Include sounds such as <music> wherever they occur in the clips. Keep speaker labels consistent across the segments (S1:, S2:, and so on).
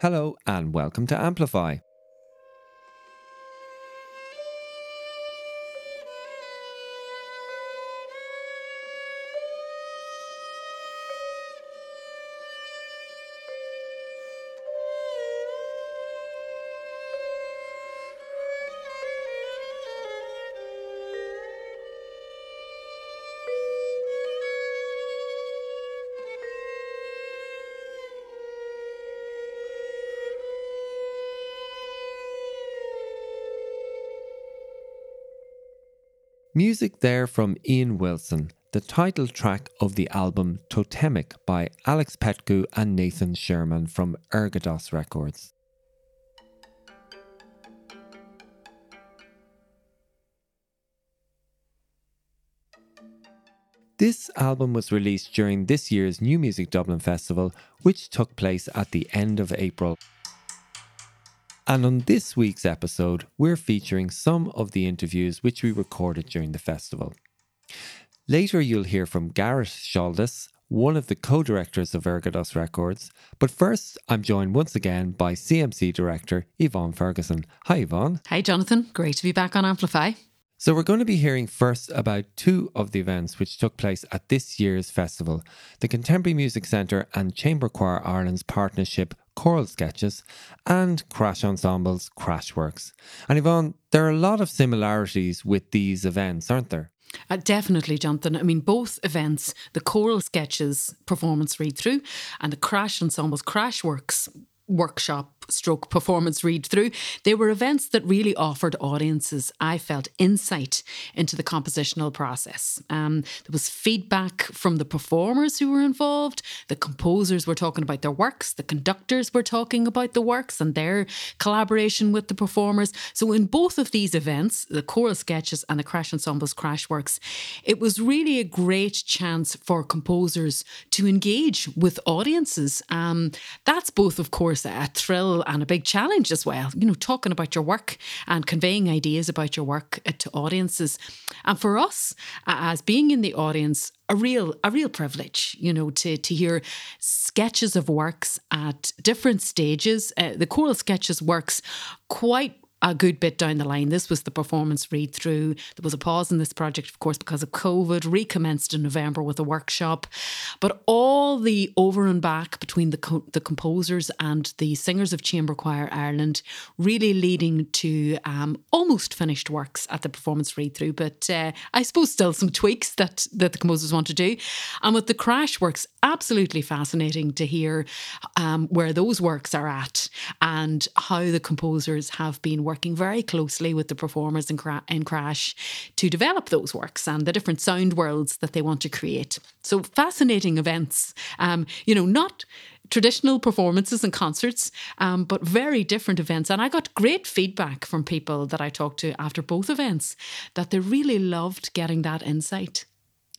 S1: Hello and welcome to Amplify. Music there from Ian Wilson, the title track of the album Totemic by Alex Petcu and Nathan Sherman from Ergodos Records. This album was released during this year's New Music Dublin Festival, which took place at the end of April. And on this week's episode, we're featuring some of the interviews which we recorded during the festival. Later, you'll hear from Garrett Sholdice, one of the co directors of Ergodos Records. But first, I'm joined once again by CMC director Evonne Ferguson. Hi, Evonne.
S2: Hi, Jonathan. Great to be back on Amplify.
S1: So, we're going to be hearing first about two of the events which took place at this year's festival the Contemporary Music Centre and Chamber Choir Ireland's partnership choral sketches, and Crash Ensemble's crash works. And Evonne, there are a lot of similarities with these events, aren't there?
S2: Uh, definitely, Jonathan. I mean, both events, the choral sketches performance read through and the Crash Ensemble's crash works workshop stroke performance read through. They were events that really offered audiences, I felt, insight into the compositional process. Um, there was feedback from the performers who were involved. The composers were talking about their works. The conductors were talking about the works and their collaboration with the performers. So, in both of these events, the choral sketches and the Crash Ensemble's Crash Works, it was really a great chance for composers to engage with audiences. Um, that's both, of course, a thrill and a big challenge as well. You know, talking about your work and conveying ideas about your work uh, to audiences. And for us, as being in the audience, a real a real privilege, you know, to to hear sketches of works at different stages. Uh, the choral sketches works quite a good bit down the line. This was the performance read through. There was a pause in this project, of course, because of COVID, recommenced in November with a workshop. But all the over and back between the, co- the composers and the singers of Chamber Choir Ireland really leading to um, almost finished works at the performance read through. But uh, I suppose still some tweaks that, that the composers want to do. And with the crash works, absolutely fascinating to hear um, where those works are at and how the composers have been working very closely with the performers in, Cra- in Crash to develop those works and the different sound worlds that they want to create. So fascinating events. Um, you know, not traditional performances and concerts, um, but very different events. And I got great feedback from people that I talked to after both events that they really loved getting that insight.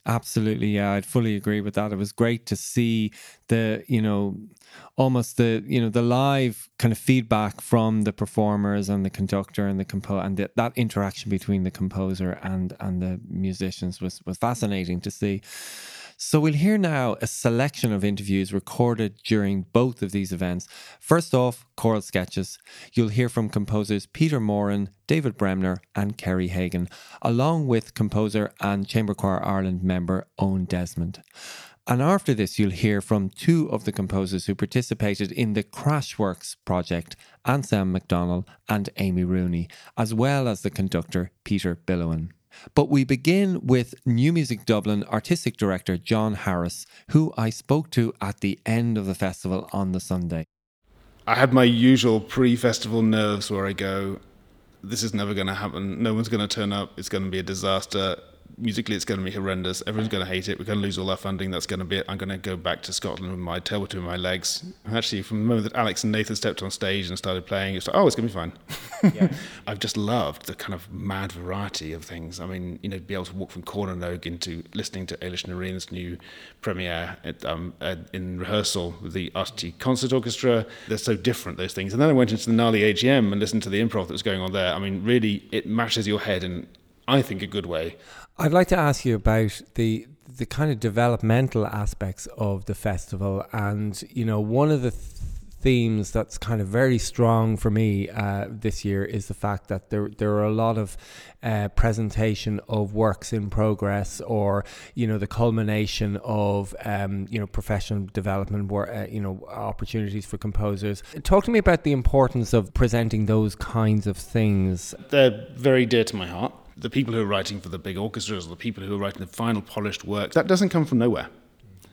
S1: Absolutely, yeah, I'd fully agree with that. It was great to see the, you know, almost the, you know, the live kind of feedback from the performers and the conductor and the compo and the, that interaction between the composer and and the musicians was was fascinating to see. So we'll hear now a selection of interviews recorded during both of these events. First off, choral sketches. You'll hear from composers Peter Moran, David Bremner, and Kerry Hagan, along with composer and Chamber Choir Ireland member Owen Desmond. And after this, you'll hear from two of the composers who participated in the Crashworks project, Anselm McDonnell and Amy Rooney, as well as the conductor Peter Billowan. But we begin with New Music Dublin artistic director John Harris, who I spoke to at the end of the festival on the Sunday.
S3: I had my usual pre festival nerves where I go, this is never going to happen. No one's going to turn up. It's going to be a disaster musically it's going to be horrendous. Everyone's going to hate it. We're going to lose all our funding. That's going to be it. I'm going to go back to Scotland with my tail between my legs. And actually, from the moment that Alex and Nathan stepped on stage and started playing, it's like, oh, it's going to be fine. Yeah. <laughs> I've just loved the kind of mad variety of things. I mean, you know, be able to walk from Cór na nÓg into listening to Ailís Ní Ríain's new premiere at, um, at, in rehearsal with the RTÉ Concert Orchestra. They're so different, those things. And then I went into the gnarly AGM and listened to the improv that was going on there. I mean, really, it mashes your head in, I think, a good way.
S1: I'd like to ask you about the the kind of developmental aspects of the festival, and you know, one of the th-
S4: themes that's kind of very strong for me uh, this year is the fact that there there are a lot of uh, presentation of works in progress or you know the culmination of um, you know professional development where uh, you know opportunities for composers. Talk to me about the importance of presenting those kinds of things.
S3: They're very dear to my heart. The people who are writing for the big orchestras, or the people who are writing the final polished work, that doesn't come from nowhere.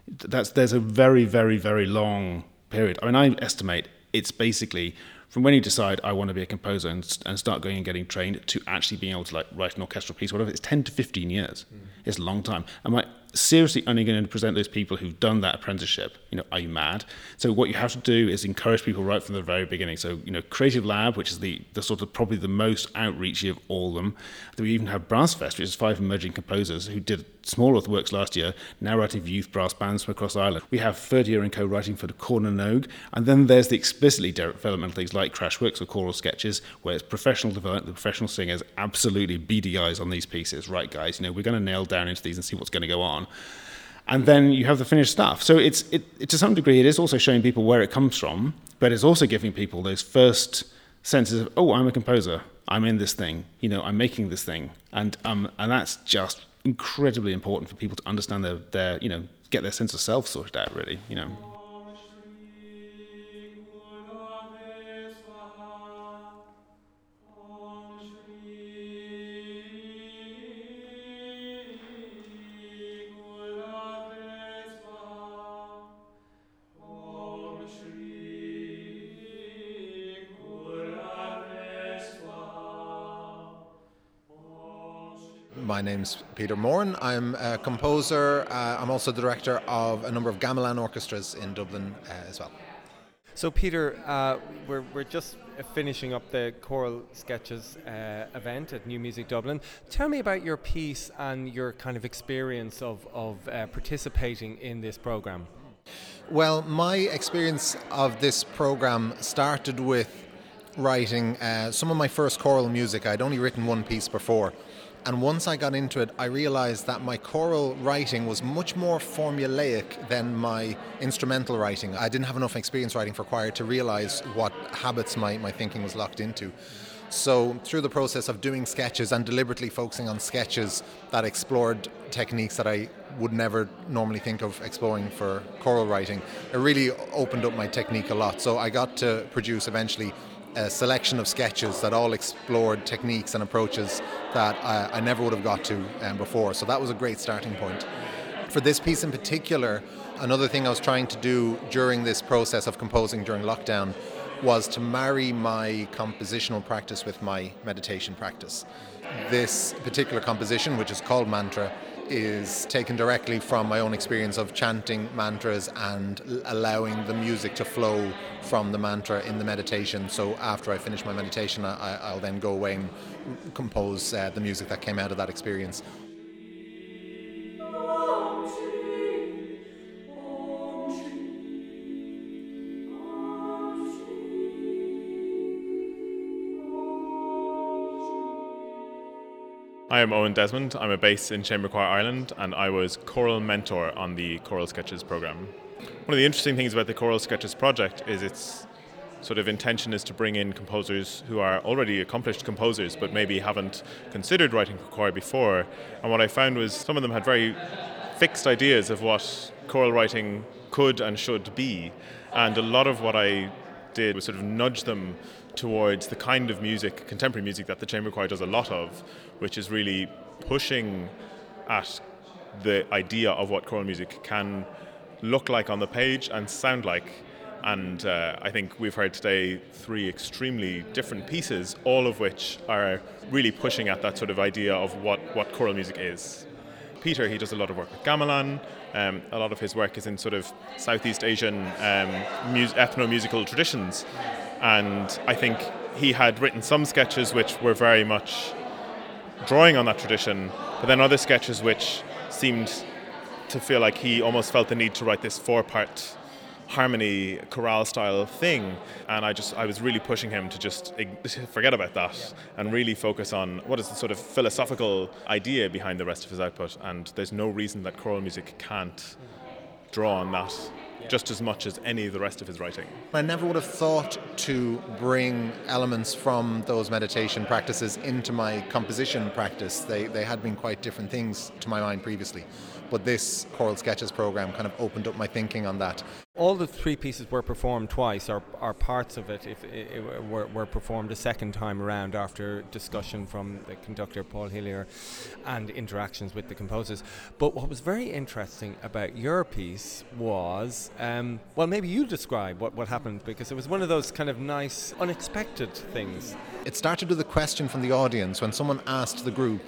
S3: That's there's a very very very long period. I mean, I estimate it's basically from when you decide I want to be a composer and, and start going and getting trained to actually being able to like write an orchestral piece, whatever. It's ten to fifteen years. Mm. It's a long time. And my seriously only going to present those people who've done that apprenticeship. You know, are you mad? So what you have to do is encourage people right from the very beginning. So you know, Creative Lab, which is the the sort of probably the most outreachy of all them. We even have Brassfest, which is five emerging composers who did smaller works last year, now writing for youth brass bands from across Ireland. We have third year and co-writing for the Cór na nÓg, and then there's the explicitly developmental things like Crash Works or choral sketches, where it's professional development, the professional singers absolutely beady eyes on these pieces. Right, guys, you know, we're going to nail down into these and see what's going to go on and then you have the finished stuff. So it's it, it, to some degree it is also showing people where it comes from, but it's also giving people those first senses of oh I'm a composer, I'm in this thing, you know I'm making this thing, and um and that's just incredibly important for people to understand their their you know get their sense of self sorted out really you know.
S5: My name's Peter Moran. I'm a composer. Uh, I'm also the director of a number of gamelan orchestras in Dublin uh, as well.
S4: So, Peter, uh, we're, we're just finishing up the choral sketches uh, event at New Music Dublin. Tell me about your piece and your kind of experience of, of uh, participating in this program.
S5: Well, my experience of this program started with writing uh, some of my first choral music. I'd only written one piece before and once I got into it, I realized that my choral writing was much more formulaic than my instrumental writing. I didn't have enough experience writing for choir to realize what habits my, my thinking was locked into. So, through the process of doing sketches and deliberately focusing on sketches that explored techniques that I would never normally think of exploring for choral writing, it really opened up my technique a lot. So, I got to produce eventually a selection of sketches that all explored techniques and approaches that I, I never would have got to um, before. So that was a great starting point. For this piece in particular, another thing I was trying to do during this process of composing during lockdown was to marry my compositional practice with my meditation practice. This particular composition, which is called Mantra, is taken directly from my own experience of chanting mantras and allowing the music to flow from the mantra in the meditation. So after I finish my meditation, I, will then go away and compose uh, the music that came out of that experience.
S6: I am Owen Desmond. I'm a bass in Chamber Choir Ireland, and I was choral mentor on the Choral Sketches program. One of the interesting things about the Choral Sketches project is its sort of intention is to bring in composers who are already accomplished composers, but maybe haven't considered writing for choir before. And what I found was some of them had very fixed ideas of what choral writing could and should be, and a lot of what I did was sort of nudge them towards the kind of music, contemporary music, that the chamber choir does a lot of, which is really pushing at the idea of what choral music can look like on the page and sound like. And uh, I think we've heard today three extremely different pieces, all of which are really pushing at that sort of idea of what, what choral music is. Peter, he does a lot of work with gamelan. Um, a lot of his work is in sort of Southeast Asian um, mus- ethno-musical traditions and I think he had written some sketches which were very much drawing on that tradition, but then other sketches which seemed to feel like he almost felt the need to write this four-part harmony chorale style thing and I just I was really pushing him to just forget about that and really focus on what is the sort of philosophical idea behind the rest of his output and there's no reason that choral music can't draw on that just as much as any of the rest of his writing.
S5: I never would have thought to bring elements from those meditation practices into my composition practice. They, they had been quite different things to my mind previously. But this Choral Sketches program kind of opened up my thinking on that.
S4: All the three pieces were performed twice, or, or parts of it, if it, were, were performed a second time around after discussion from the conductor Paul Hillier and interactions with the composers. But what was very interesting about your piece was, um, well, maybe you describe what, what happened because it was one of those kind of nice, unexpected things.
S5: It started with a question from the audience when someone asked the group,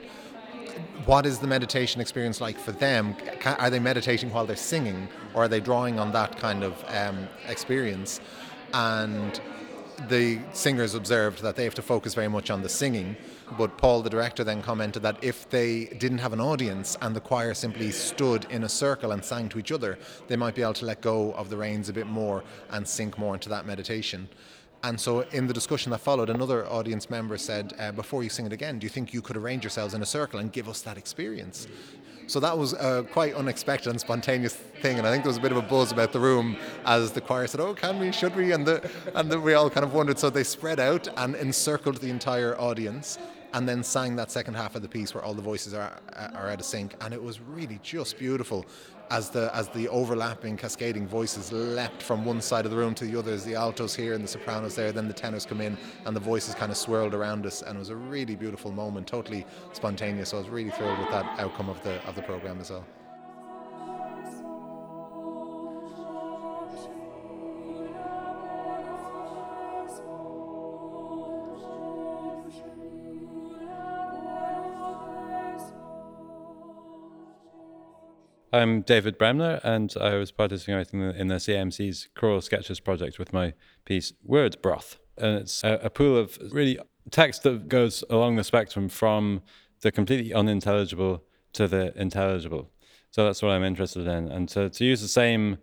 S5: what is the meditation experience like for them? Are they meditating while they're singing, or are they drawing on that kind of um, experience? And the singers observed that they have to focus very much on the singing. But Paul, the director, then commented that if they didn't have an audience and the choir simply stood in a circle and sang to each other, they might be able to let go of the reins a bit more and sink more into that meditation. And so, in the discussion that followed, another audience member said, uh, Before you sing it again, do you think you could arrange yourselves in a circle and give us that experience? So, that was a quite unexpected and spontaneous thing. And I think there was a bit of a buzz about the room as the choir said, Oh, can we? Should we? And, the, and the, we all kind of wondered. So, they spread out and encircled the entire audience and then sang that second half of the piece where all the voices are, are out of sync. And it was really just beautiful as the as the overlapping cascading voices leapt from one side of the room to the other as the altos here and the sopranos there then the tenors come in and the voices kind of swirled around us and it was a really beautiful moment totally spontaneous. So I was really thrilled with that outcome of the of the program as well
S7: I'm David Bremner, and I was participating in the CMC's Choral Sketches project with my piece Word Broth. And it's a, a, pool of really text that goes along the spectrum from the completely unintelligible to the intelligible. So that's what I'm interested in. And to, to use the same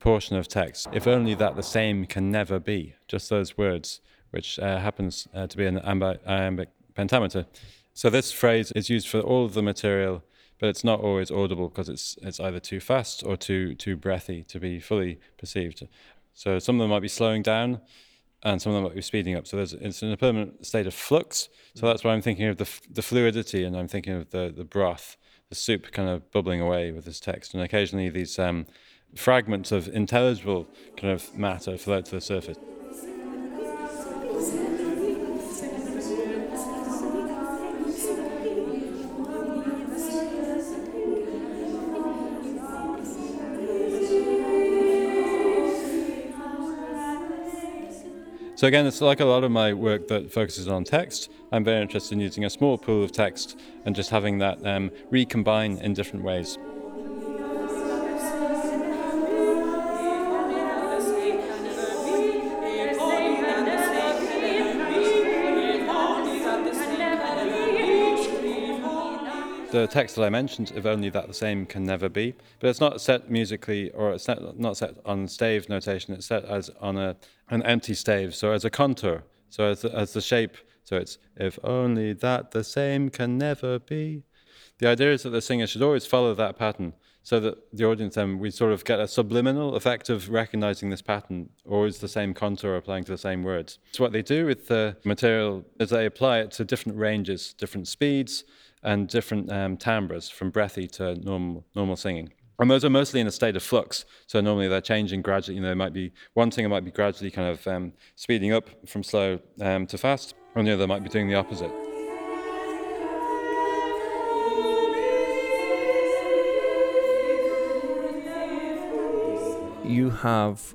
S7: portion of text, if only that the same can never be, just those words, which uh, happens uh, to be an iambic pentameter. So this phrase is used for all of the material but it's not always audible because it's it's either too fast or too too breathy to be fully perceived. So some of them might be slowing down, and some of them might be speeding up. So there's it's in a permanent state of flux. So that's why I'm thinking of the the fluidity, and I'm thinking of the the broth, the soup kind of bubbling away with this text, and occasionally these um, fragments of intelligible kind of matter float to the surface. So again, it's like a lot of my work that focuses on text. I'm very interested in using a small pool of text and just having that um, recombine in different ways. The text that I mentioned, if only that the same can never be. But it's not set musically, or it's not, set on stave notation. It's set as on a an empty stave, so as a contour, so as as the shape. So it's if only that the same can never be. The idea is that the singer should always follow that pattern, so that the audience then we sort of get a subliminal effect of recognizing this pattern, always the same contour applying to the same words. So what they do with the material is they apply it to different ranges, different speeds and different um, timbres from breathy to normal, normal singing. And those are mostly in a state of flux. So normally they're changing gradually. You know, it might be one singer might be gradually kind of um, speeding up from slow um, to fast, and the other might be doing the opposite.
S4: You have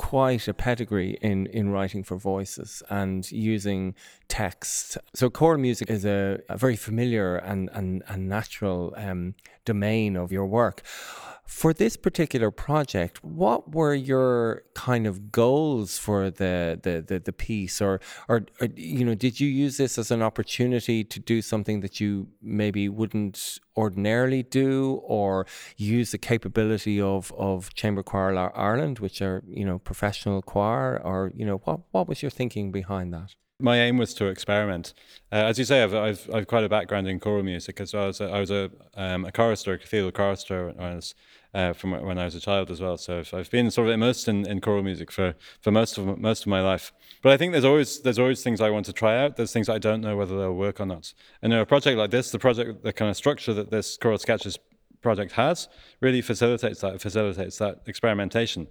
S4: quite a pedigree in, in writing for voices and using text. So choral music is a, a very familiar and, and, and natural um, domain of your work. For this particular project, what were your kind of goals for the, the, the, the piece? Or, or, or, you know, did you use this as an opportunity to do something that you maybe wouldn't ordinarily do or use the capability of, of Chamber Choir Ireland, which are, you know, professional choir? Or, you know, what, what was your thinking behind that?
S7: my aim was to experiment. Uh, as you say, I've, I've, I've quite a background in choral music as well. As a, I was a, um, a chorister, a cathedral chorister when I was uh, from when I was a child as well. So I've, I've been sort of immersed in, in choral music for, for most of most of my life. But I think there's always there's always things I want to try out. There's things I don't know whether they'll work or not. And in a project like this, the project, the kind of structure that this choral sketches project has really facilitates that facilitates that experimentation.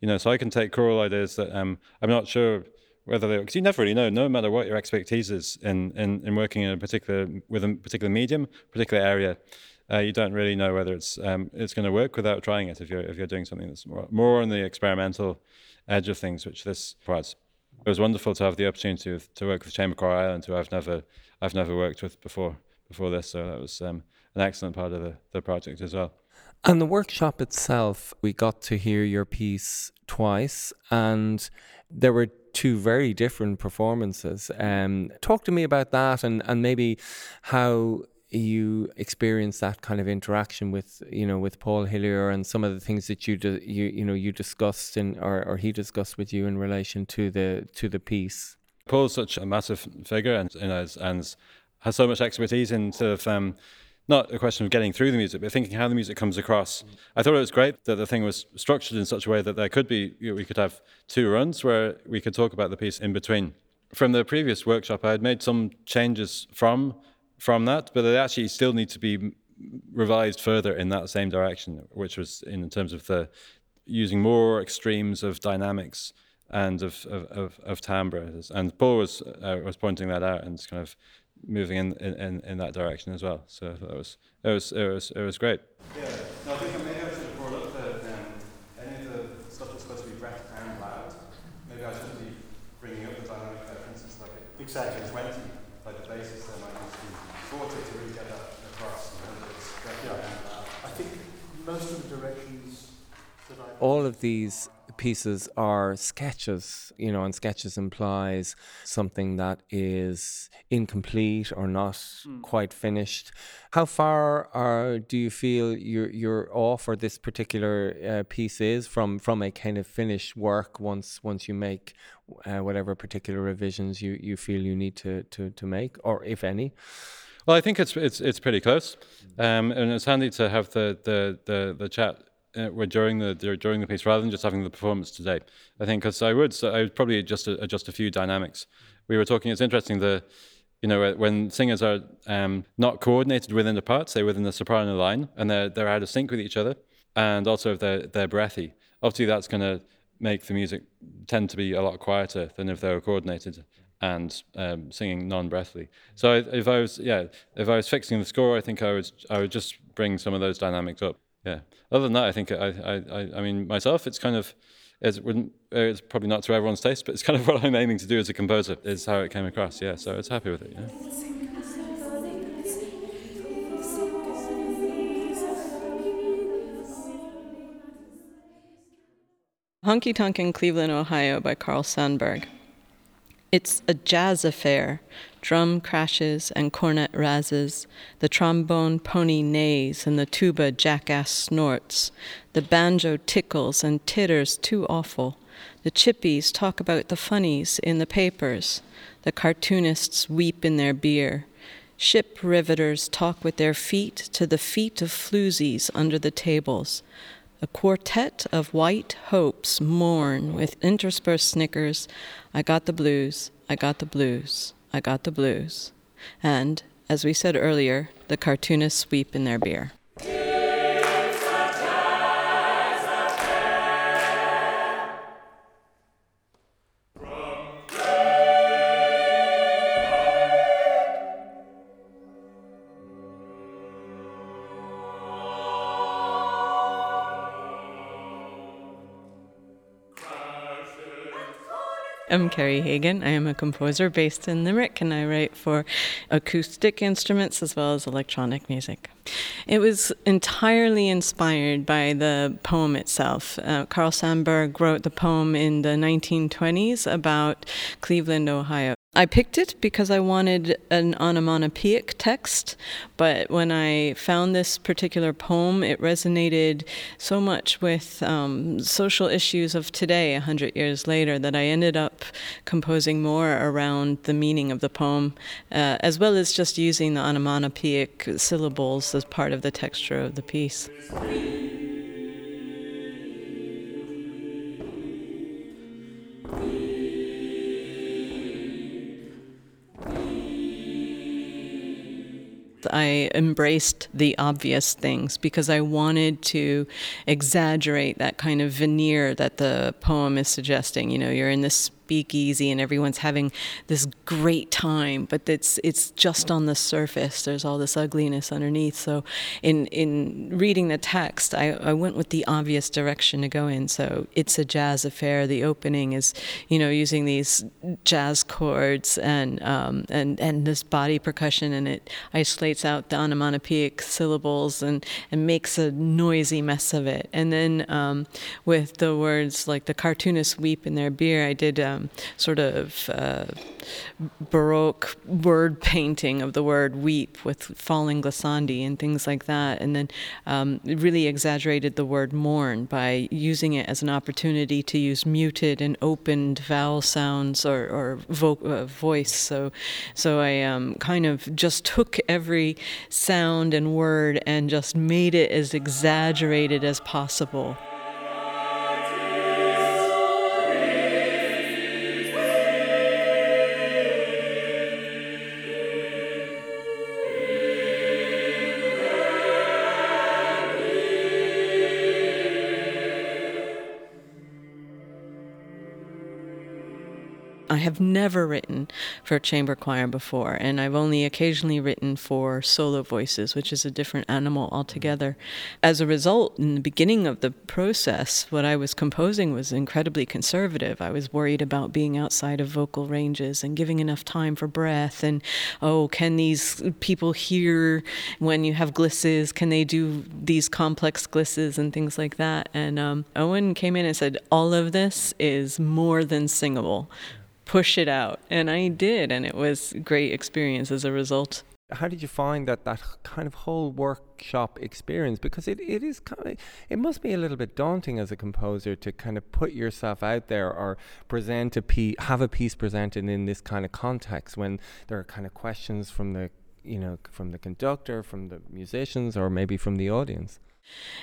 S7: You know, so I can take choral ideas that um, I'm not sure whether they because you never really know no matter what your expertise is in, in, in working in a particular with a particular medium particular area uh, you don't really know whether it's um, it's going to work without trying it if you're if you're doing something that's more, more on the experimental edge of things which this provides it was wonderful to have the opportunity to, to work with Chamber Choir Ireland who I've never I've never worked with before before this so that was um, an excellent part of the, the project as well
S4: and the workshop itself, we got to hear your piece twice, and there were two very different performances. Um, talk to me about that, and and maybe how you experienced that kind of interaction with you know with Paul Hillier and some of the things that you do, you you know you discussed in or, or he discussed with you in relation to the to the piece.
S7: Paul's such a massive figure and you know, and has so much expertise in sort of um, not a question of getting through the music, but thinking how the music comes across. I thought it was great that the thing was structured in such a way that there could be, you know, we could have two runs where we could talk about the piece in between. From the previous workshop, I had made some changes from from that, but they actually still need to be revised further in that same direction, which was in terms of the using more extremes of dynamics and of of, of, of timbre. And Paul was uh, was pointing that out and kind of moving in, in, in that direction as well. So that was it was it was it was great.
S8: Yeah, no, I think maybe I should have brought up the um, any of the stuff that's supposed to be breath and loud. Maybe I shouldn't be bringing up the dynamic there. For instance, like exactly twenty, like the basis there might need to be forty to really get that across. You know, it's breath yeah. and loud. I think most of the directions that I
S4: all of these pieces are sketches, you know, and sketches implies something that is incomplete or not mm. quite finished. How far are do you feel you're you're off, or this particular uh, piece is from from a kind of finished work once once you make uh, whatever particular revisions you you feel you need to to to make, or if any.
S7: Well, I think it's it's it's pretty close, um, and it's handy to have the the the, the chat uh, we're during the during the piece rather than just having the performance today. I think because I would so I would probably adjust adjust a few dynamics. We were talking. It's interesting the you know when singers are um, not coordinated within the parts, say within the soprano line, and they're they're out of sync with each other, and also if they're they're breathy. Obviously, that's going to make the music tend to be a lot quieter than if they were coordinated and um, singing non-breathly. So if I was, yeah, if I was fixing the score, I think I would, I would just bring some of those dynamics up yeah. Other than that, I think I, I, I, mean, myself, it's kind of, it's, uh, it's probably not to everyone's taste, but it's kind of what I'm aiming to do as a composer. Is how it came across. Yeah. So it's happy with it. Yeah.
S9: Honky Tonk in Cleveland, Ohio by Carl Sandburg. It's a jazz affair. Drum crashes and cornet razzes. The trombone pony neighs and the tuba jackass snorts. The banjo tickles and titters too awful. The chippies talk about the funnies in the papers. The cartoonists weep in their beer. Ship riveters talk with their feet to the feet of floozies under the tables. A quartet of white hopes mourn with interspersed snickers. I got the blues, I got the blues, I got the blues. And, as we said earlier, the cartoonists weep in their beer. I'm Kerry Hagan. I am a composer based in Limerick and I write for acoustic instruments as well as electronic music. It was entirely inspired by the poem itself. Uh, Carl Sandburg wrote the poem in the 1920s about Cleveland, Ohio. I picked it because I wanted an onomatopoeic text, but when I found this particular poem, it resonated so much with um, social issues of today, a hundred years later, that I ended up composing more around the meaning of the poem, uh, as well as just using the onomatopoeic syllables as part of the texture of the piece. I embraced the obvious things because I wanted to exaggerate that kind of veneer that the poem is suggesting. You know, you're in this speakeasy and everyone's having this great time, but it's it's just on the surface. There's all this ugliness underneath. So in in reading the text, I, I went with the obvious direction to go in. So it's a jazz affair. The opening is, you know, using these jazz chords and um, and and this body percussion, and it isolates out the onomatopoeic syllables and and makes a noisy mess of it. And then um, with the words like the cartoonists weep in their beer, I did. Um, um, sort of uh, Baroque word painting of the word weep with falling glissandi and things like that. And then um, really exaggerated the word mourn by using it as an opportunity to use muted and opened vowel sounds or, or vo- uh, voice. So, so I um, kind of just took every sound and word and just made it as exaggerated as possible. Have never written for chamber choir before, and I've only occasionally written for solo voices, which is a different animal altogether. As a result, in the beginning of the process, what I was composing was incredibly conservative. I was worried about being outside of vocal ranges and giving enough time for breath, and oh, can these people hear when you have glisses? Can they do these complex glisses and things like that? And um, Owen came in and said, All of this is more than singable push it out. And I did, and it was great experience as a result.
S4: How did you find that that kind of whole workshop experience? Because it, it is kind of it must be a little bit daunting as a composer to kind of put yourself out there or present a piece, have a piece presented in this kind of context when there are kind of questions from the you know from the conductor, from the musicians, or maybe from the audience.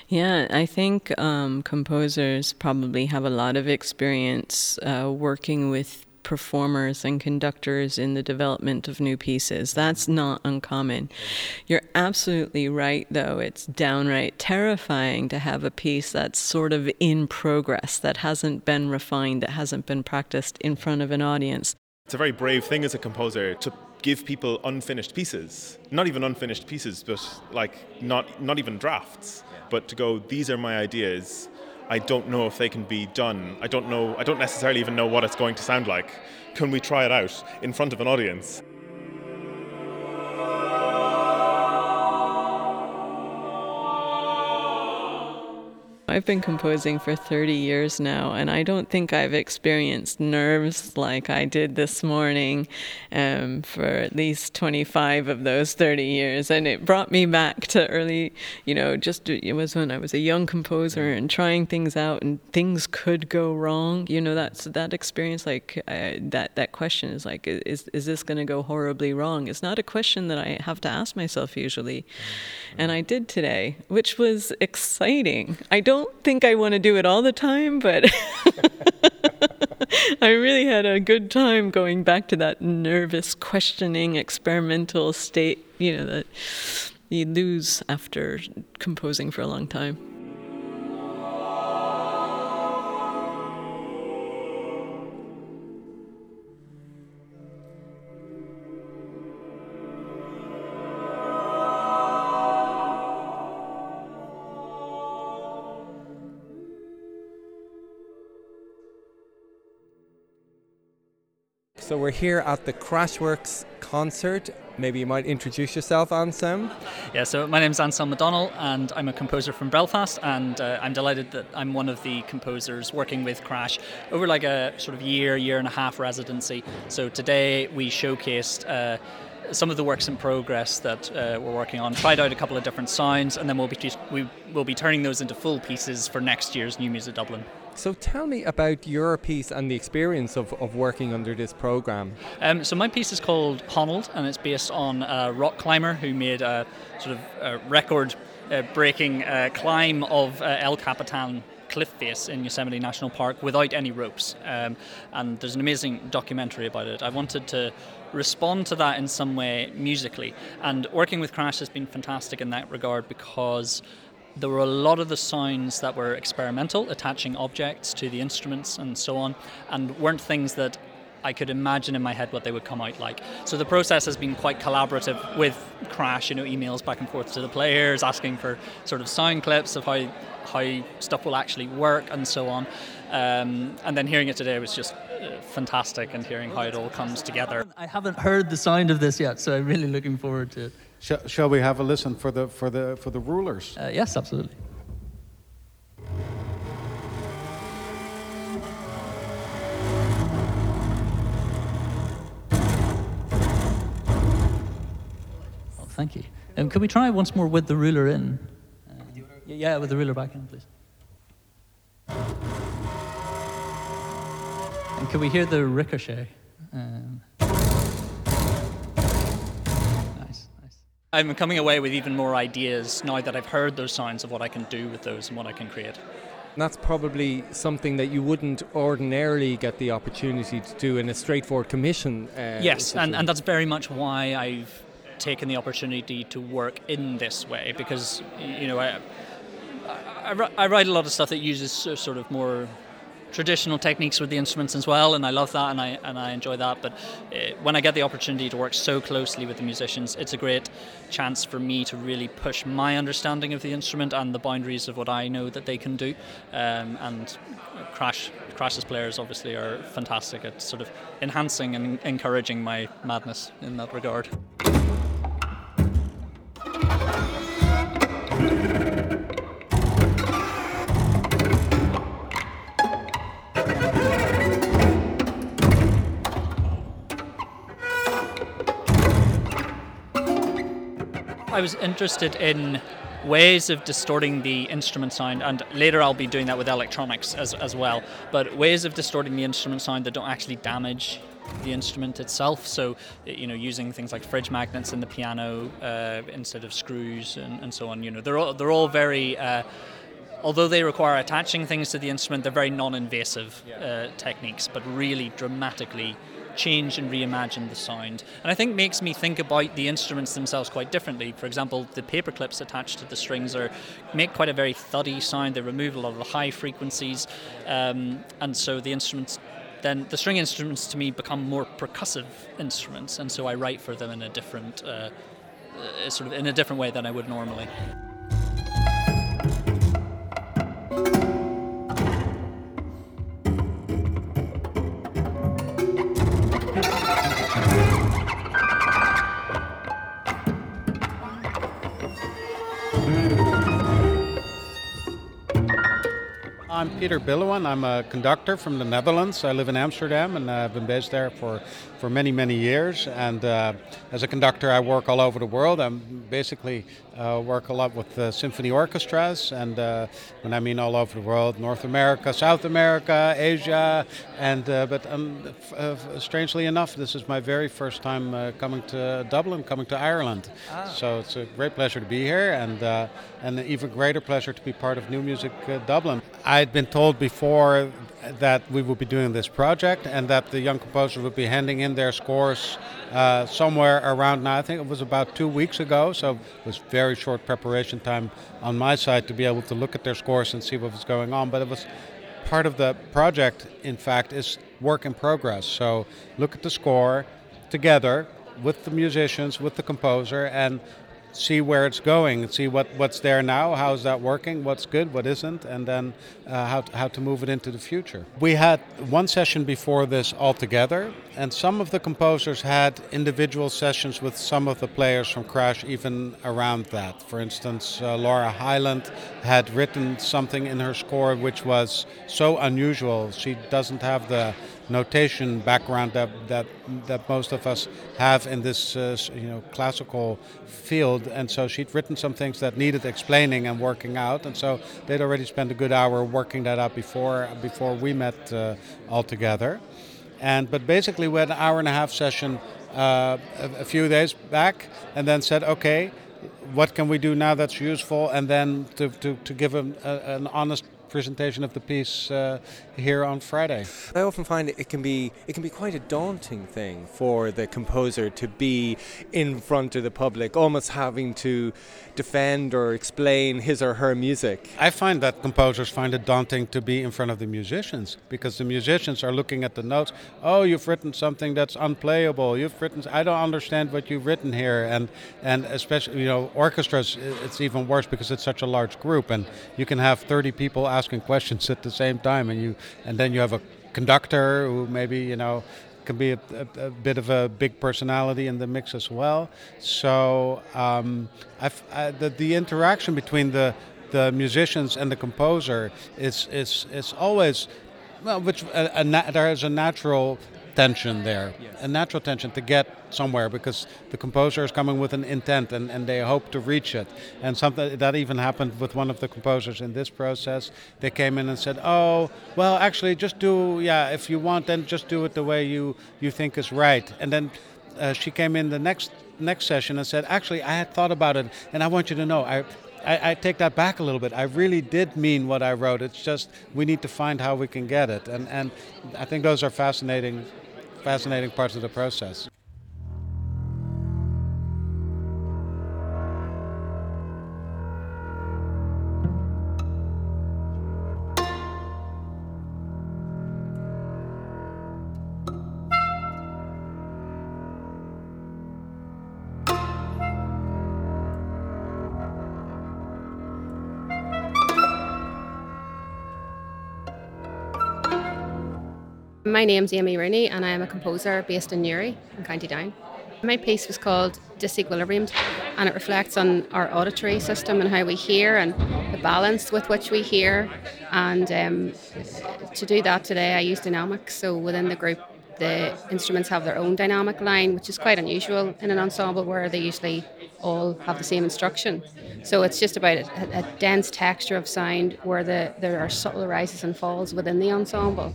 S9: Yeah, I think um, composers probably have a lot of experience uh, working with performers and conductors in the development of new pieces. That's not uncommon. You're absolutely right, though. It's downright terrifying to have a piece that's sort of in progress, that hasn't been refined, that hasn't been practiced in front of an audience.
S6: It's a very brave thing as a composer to give people unfinished pieces. Not even unfinished pieces, but like not not even drafts. But to go, these are my ideas I don't know if they can be done. I don't know. I don't necessarily even know what it's going to sound like. Can we try it out in front of an audience?
S9: I've been composing for 30 years now, and I don't think I've experienced nerves like I did this morning um, for at least 25 of those 30 years. And it brought me back to early, you know, just it was when I was a young composer and trying things out, and things could go wrong. You know, that's that experience. Like uh, that, that question is like, is is this going to go horribly wrong? It's not a question that I have to ask myself usually, and I did today, which was exciting. I don't don't think I want to do it all the time, but <laughs> I really had a good time going back to that nervous, questioning, experimental state, you know, that you lose after composing for a long time.
S4: So we're here at the Crashworks concert. Maybe you might introduce yourself, Anselm.
S10: Yeah, so my name's Anselm McDonnell, and I'm a composer from Belfast, and uh, I'm delighted that I'm one of the composers working with Crash over like a sort of year, year and a half residency. So today we showcased. Uh, some of the works in progress that uh, we're working on. Tried out a couple of different sounds, and then we'll be we will be turning those into full pieces for next year's New Music Dublin.
S4: So tell me about your piece and the experience of, of working under this program.
S10: Um, so my piece is called Honnold, and it's based on a rock climber who made a sort of a record uh, breaking uh, climb of uh, El Capitan cliff face in Yosemite National Park without any ropes. Um, and there's an amazing documentary about it. I wanted to respond to that in some way musically. And working with Crash has been fantastic in that regard because there were a lot of the sounds that were experimental, attaching objects to the instruments and so on, and weren't things that I could imagine in my head what they would come out like. So the process has been quite collaborative with Crash, you know, emails back and forth to the players, asking for sort of sound clips of how how stuff will actually work and so on. Um, and then hearing it today was just uh, fantastic and hearing how it all comes together.
S11: I haven't heard the sound of this yet, so I'm really looking forward to it.
S12: Shall, we have a listen for the for the for the rulers?
S11: Uh, yes, absolutely. Thank you. Um, can we try once more with the ruler in? Uh, yeah, with the ruler back in, please. And can we hear the ricochet? Um,
S10: I'm coming away with even more ideas now that I've heard those sounds of what I can do with those and what I can create.
S4: And that's probably something that you wouldn't ordinarily get the opportunity to do in a straightforward commission.
S10: Uh, yes, and, and that's very much why I've taken the opportunity to work in this way because, you know, I, I, I write a lot of stuff that uses sort of more traditional techniques with the instruments as well, and I love that and I and I enjoy that. But uh, when I get the opportunity to work so closely with the musicians, it's a great chance for me to really push my understanding of the instrument and the boundaries of what I know that they can do. Um, and Crash Crash's players obviously are fantastic at sort of enhancing and encouraging my madness in that regard. Was interested in ways of distorting the instrument sound, and later I'll be doing that with electronics as, as well. But ways of distorting the instrument sound that don't actually damage the instrument itself. So, you know, using things like fridge magnets in the piano uh, instead of screws and, and, so on. You know, they're all, they're all very. Uh, although they require attaching things to the instrument, they're very non-invasive uh, techniques, but really dramatically change and reimagine the sound. And I think makes me think about the instruments themselves quite differently. For example, the paper clips attached to the strings are make quite a very thuddy sound. They remove a lot of the high frequencies, um, and so the instruments. Then the string instruments to me become more percussive instruments, and so I write for them in a different, uh, uh, sort of in a different way than I would normally.
S12: I'm Peter Billowan. I'm a conductor from the Netherlands. I live in Amsterdam and I've been based there for, for many, many years. And uh, as a conductor, I work all over the world. I basically uh, work a lot with uh, symphony orchestras. And uh, when I mean all over the world, North America, South America, Asia. And uh, But um, f- strangely enough, this is my very first time uh, coming to Dublin, coming to Ireland. Ah. So it's a great pleasure to be here and, and an even greater pleasure to be part of New Music Dublin. i had been told before that we would be doing this project and that the young composers would be handing in their scores uh, somewhere around now. I think it was about two weeks ago, so it was very short preparation time on my side to be able to look at their scores and see what was going on. But it was part of the project, in fact, is work in progress. So look at the score together with the musicians, with the composer, and see where it's going, and see what, what's there now, how's that working, what's good, what isn't, and then uh, how, to, how to move it into the future. We had one session before this all together, and some of the composers had individual sessions with some of the players from Crash even around that. For instance, uh, Laura Highland had written something in her score which was so unusual. She doesn't have the notation background that, that, that most of us have in this uh, you know, classical field. And so she'd written some things that needed explaining and working out. And so they'd already spent a good hour working that out before, before we met uh, all together. And, but basically, we had an hour and a half session uh, a, a few days back and then said, okay, what can we do now that's useful? And then to, to, to give a, a, an honest presentation of the piece uh, here on Friday.
S4: I often find it can be it can be quite a daunting thing for the composer to be in front of the public, almost having to defend or explain his or her music.
S12: I find that composers find it daunting to be in front of the musicians because the musicians are looking at the notes. Oh, you've written something that's unplayable. You've written. I don't understand what you've written here, and and especially you know orchestras. It's even worse because it's such a large group, and you can have 30 people asking questions at the same time, and you and then you have a conductor who maybe you know can be a, a, a, bit of a big personality in the mix as well. So um, I, the, the interaction between the the musicians and the composer is is is always well, which a, a, there is a natural tension there, yes. a natural tension to get somewhere because the composer is coming with an intent and, and they hope to reach it. And something that even happened with one of the composers in this process. They came in and said, "Oh, well, actually, just do yeah. If you want, then just do it the way you you think is right." And then uh, she came in the next next session and said, "Actually, I had thought about it, and I want you to know I." I, I, take that back a little bit. I really did mean what I wrote. It's just we need to find how we can get it, and and I think those are fascinating fascinating parts of the process.
S13: My name's Amy Rooney and I am a composer based in Newry in County Down. My piece was called Disequilibrium and it reflects on our auditory system and how we hear and the balance with which we hear. And um, to do that today, I used dynamics. So within the group, the instruments have their own dynamic line, which is quite unusual in an ensemble where they usually all have the same instruction. So it's just about a, a dense texture of sound where the, there are subtle rises and falls within the ensemble.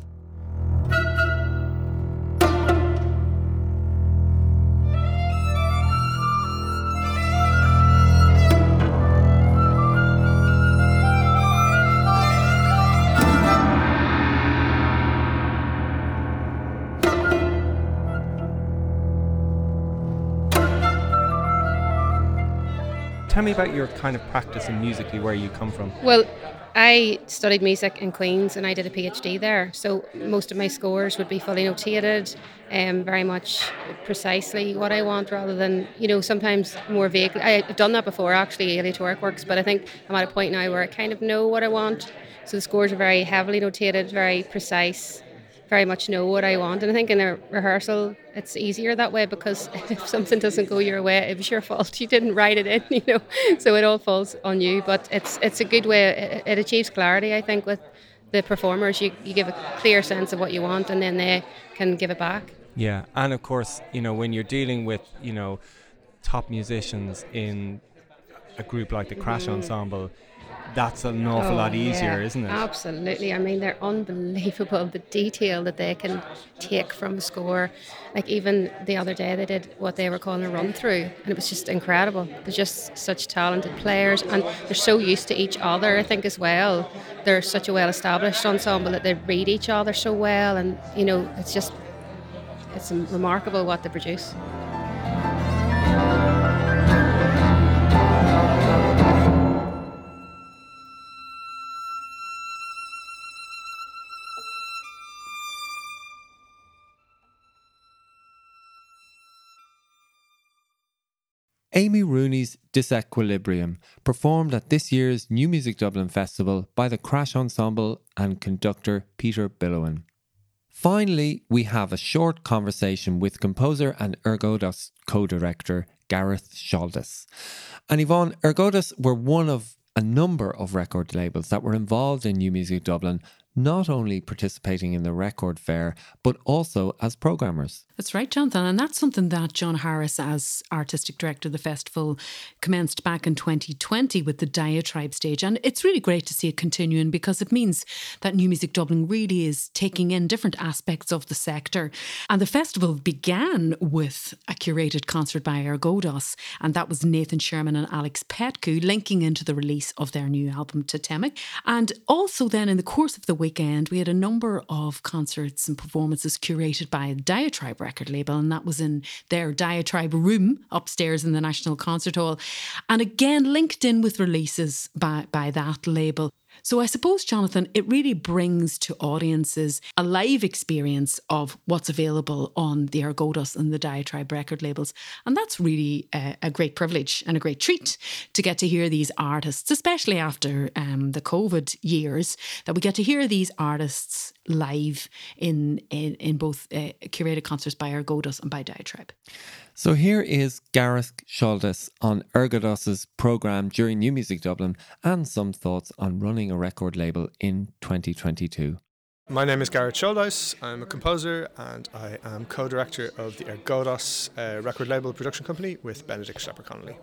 S4: Tell me about your kind of practice and musically where you come from.
S13: Well, I studied music in Queen's and I did a PhD there. So most of my scores would be fully notated, and um, very much precisely what I want rather than, you know, sometimes more vaguely. I've done that before actually, aleatoric works, but I think I'm at a point now where I kind of know what I want. So the scores are very heavily notated, very precise very much know what I want. And I think in a rehearsal, it's easier that way because <laughs> if something doesn't go your way, it was your fault. You didn't write it in, <laughs> you know. So it all falls on you. But it's it's a good way. It, it achieves clarity, I think, with the performers. You you give a clear sense of what you want, and then they can give it back.
S4: Yeah, and of course, you know, when you're dealing with you know top musicians in a group like the Crash mm. Ensemble that's an awful oh, lot easier,
S13: yeah,
S4: isn't it?
S13: Absolutely. I mean, they're unbelievable the detail that they can take from a score. Like even the other day, they did what they were calling a run through, and it was just incredible. They're just such talented players, and they're so used to each other. I think as well, they're such a well-established ensemble that they read each other so well, and you know, it's just it's remarkable what they produce.
S1: Amy Rooney's Disequilibrium, performed at this year's New Music Dublin Festival by the Crash Ensemble and conductor Peter Billowan. Finally, we have a short conversation with composer and Ergodos co director Garrett Sholdice. And Evonne, Ergodos were one of a number of record labels that were involved in New Music Dublin, not only participating in the record fair, but also as programmers.
S2: That's right, Jonathan. And that's something that John Harris, as artistic director of the festival, commenced back in 2020 with the Diatribe stage. And it's really great to see it continuing because it means that New Music Dublin really is taking in different aspects of the sector. And the festival began with a curated concert by Ergodos, and that was Nathan Sherman and Alex Petcu linking into the release of their new album, Totemic. And also, then in the course of the weekend, we had a number of concerts and performances curated by Diatribe record label, and that was in their Diatribe room upstairs in the National Concert Hall. And again, linked in with releases by, by that label. So I suppose, Jonathan, it really brings to audiences a live experience of what's available on the Ergodos and the Diatribe record labels. And that's really a, a great privilege and a great treat to get to hear these artists, especially after um, the COVID years, that we get to hear these artists live in, in, in both uh, curated concerts by Ergodos and by Diatribe.
S1: So here is Garrett Sholdice on Ergodos's programme during New Music Dublin and some thoughts on running a record label in 2022.
S14: My name is Garrett Sholdice. I'm a composer and I am co-director of the Ergodos uh, record label production company with Benedict Schlepper Connolly.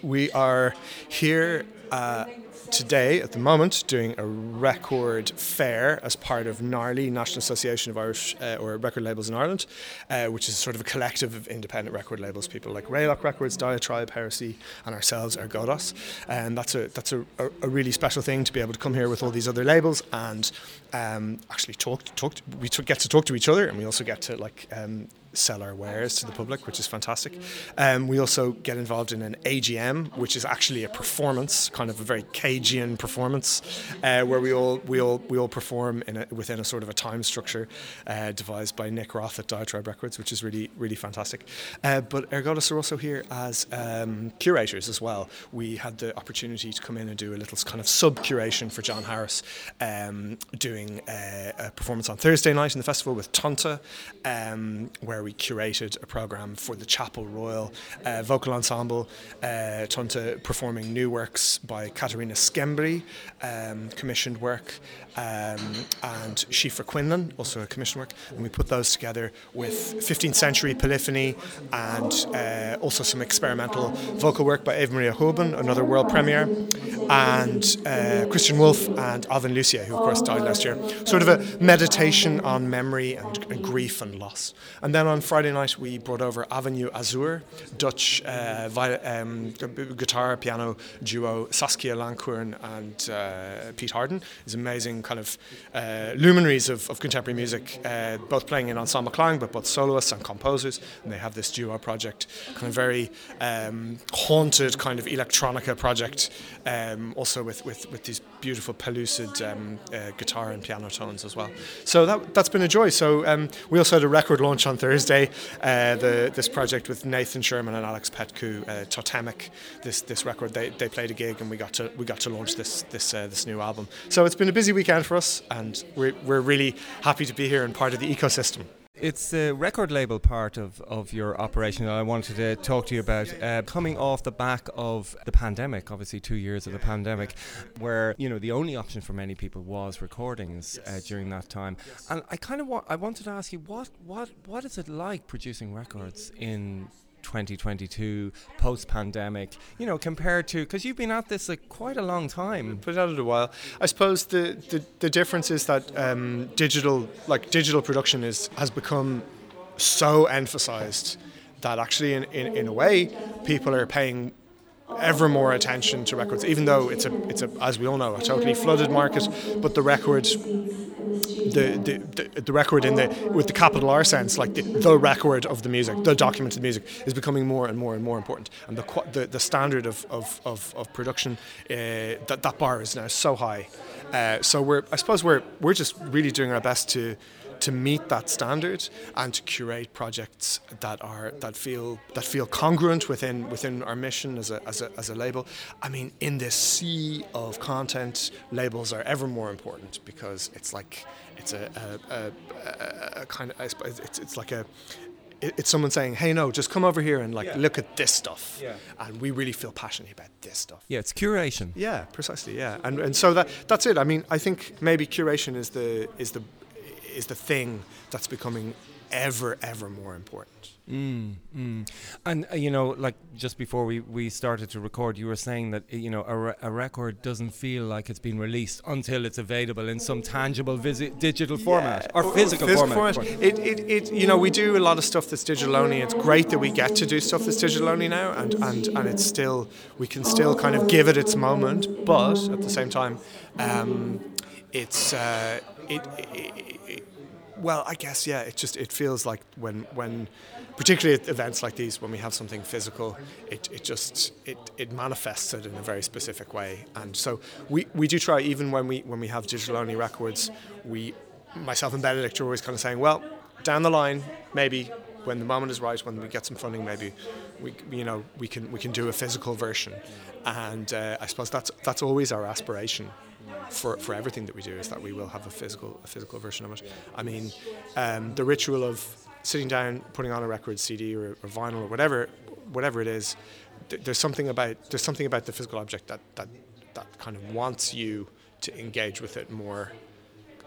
S14: We are here uh, today, at the moment, doing a record fair as part of NARLI, National Association of Irish uh, or Record Labels in Ireland, uh, which is sort of a collective of independent record labels, people like Raylock Records, Diatribe, Heresy, and ourselves, Ergodos. And that's a that's a, a, really special thing to be able to come here with all these other labels and um, actually talk talk. we get to talk to each other, and we also get to like um, sell our wares to the public, which is fantastic. Um, we also get involved in an AGM, which is actually a performance, kind of a very Cagean performance, uh, where we all we all we all perform in a, within a sort of a time structure uh, devised by Nick Roth at Diatribe Records, which is really really fantastic. Uh, but Ergodos are also here as um, curators as well. We had the opportunity to come in and do a little kind of sub curation for John Harris, um, doing a, a, performance on Thursday night in the festival with Tonnta, um, where where we curated a program for the Chapel Royal uh, Vocal Ensemble, uh, Tonnta performing new works by Katerina Skembri, um, commissioned work, um, and Shifra Quinlan, also a commissioned work. And we put those together with 15th century polyphony and uh, also some experimental vocal work by Eva Maria Houben, another world premiere, and uh, Christian Wolff and Alvin Lucier, who of course died last year. Sort of a meditation on memory and, and grief and loss. And then on Friday night, we brought over Avenue Azur, Dutch uh, um, guitar piano duo Saskia Lankhoorn and uh, Pete Harden. These amazing kind of uh, luminaries of, of, contemporary music, uh, both playing in ensemble Klang, but both soloists and composers. And they have this duo project, kind of very um, haunted kind of electronica project, um, also with, with, with these beautiful pellucid um, uh, guitar and piano tones as well. So that, that's been a joy. So um, we also had a record launch on Thursday, uh, the, this project with Nathan Sherman and Alex Petcu, uh, Totemic, this, this record, they, they played a gig and we got to, we got to launch this, this, uh, this new album. So it's been a busy weekend for us, and we're, we're really happy to be here and part of the ecosystem.
S4: It's the record label part of, of your operation that I wanted to talk to you about. Uh, coming off the back of the pandemic, obviously two years of the pandemic, where you know the only option for many people was recordings uh, during that time. And I kind of wa- I wanted to ask you what what what is it like producing records in 2022 post pandemic you know compared to because you've been at this like quite a long time.
S14: Been at it a while. I suppose the the, the difference is that um, digital like digital production is has become so emphasized that actually in, in, in a way people are paying ever more attention to records even though it's a it's a as we all know a totally flooded market but the records the, the, the, record in the with the capital R sense, like the, the record of the music, the documented music, is becoming more and more and more important. And the the, the standard of, of, of, of production, uh, that that bar is now so high. Uh, so we're I suppose we're we're just really doing our best to to meet that standard and to curate projects that are that feel that feel congruent within within our mission as a, as a, as a label. I mean, in this sea of content, labels are ever more important because it's like it's a, a, a, a kind of it's it's like a it's someone saying, "Hey, no, just come over here and like yeah. look at this stuff," yeah. and we really feel passionate about this stuff.
S4: Yeah, it's curation.
S14: Yeah, precisely. Yeah, and and so that that's it. I mean, I think maybe curation is the is the is the thing that's becoming ever, ever more important.
S4: Mm, mm. And uh, you know, like just before we, we started to record, you were saying that you know a, re- a record doesn't feel like it's been released until it's available in some tangible visi- digital format or physical,
S14: physical
S4: format.
S14: format. It, it, it, you know, we do a lot of stuff that's digital only. It's great that we get to do stuff that's digital only now, and, and, and it's still we can still kind of give it its moment, but at the same time, um, it's uh, it well, I guess yeah. It just it feels like when when particularly at events like these when we have something physical it, it just it, it manifests it in a very specific way and so we, we do try even when we when we have digital only records we myself and Benedict are always kind of saying well down the line maybe when the moment is right when we get some funding maybe we you know we can we can do a physical version and uh, I suppose that's that's always our aspiration for, for everything that we do is that we will have a physical a physical version of it. I mean, um, the ritual of sitting down, putting on a record, CD or, or vinyl or whatever whatever it is, th- there's something about there's something about the physical object that, that that kind of wants you to engage with it more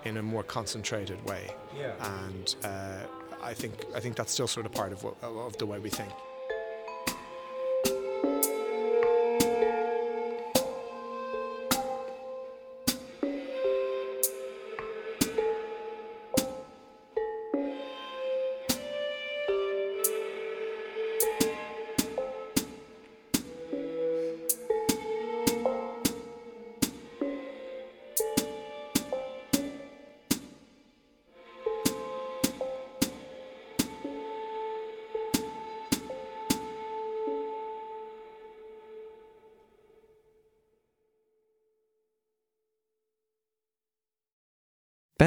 S14: in a more concentrated way.
S4: Yeah.
S14: And uh, I think I think that's still sort of part of what, of the way we think.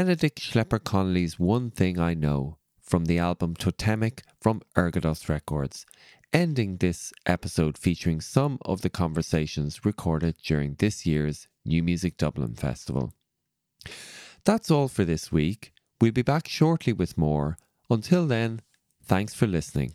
S1: Benedict Schlepper Connolly's One Thing I Know from the album Totemic from Ergodos Records, ending this episode featuring some of the conversations recorded during this year's New Music Dublin Festival. That's all for this week. We'll be back shortly with more. Until then, thanks for listening.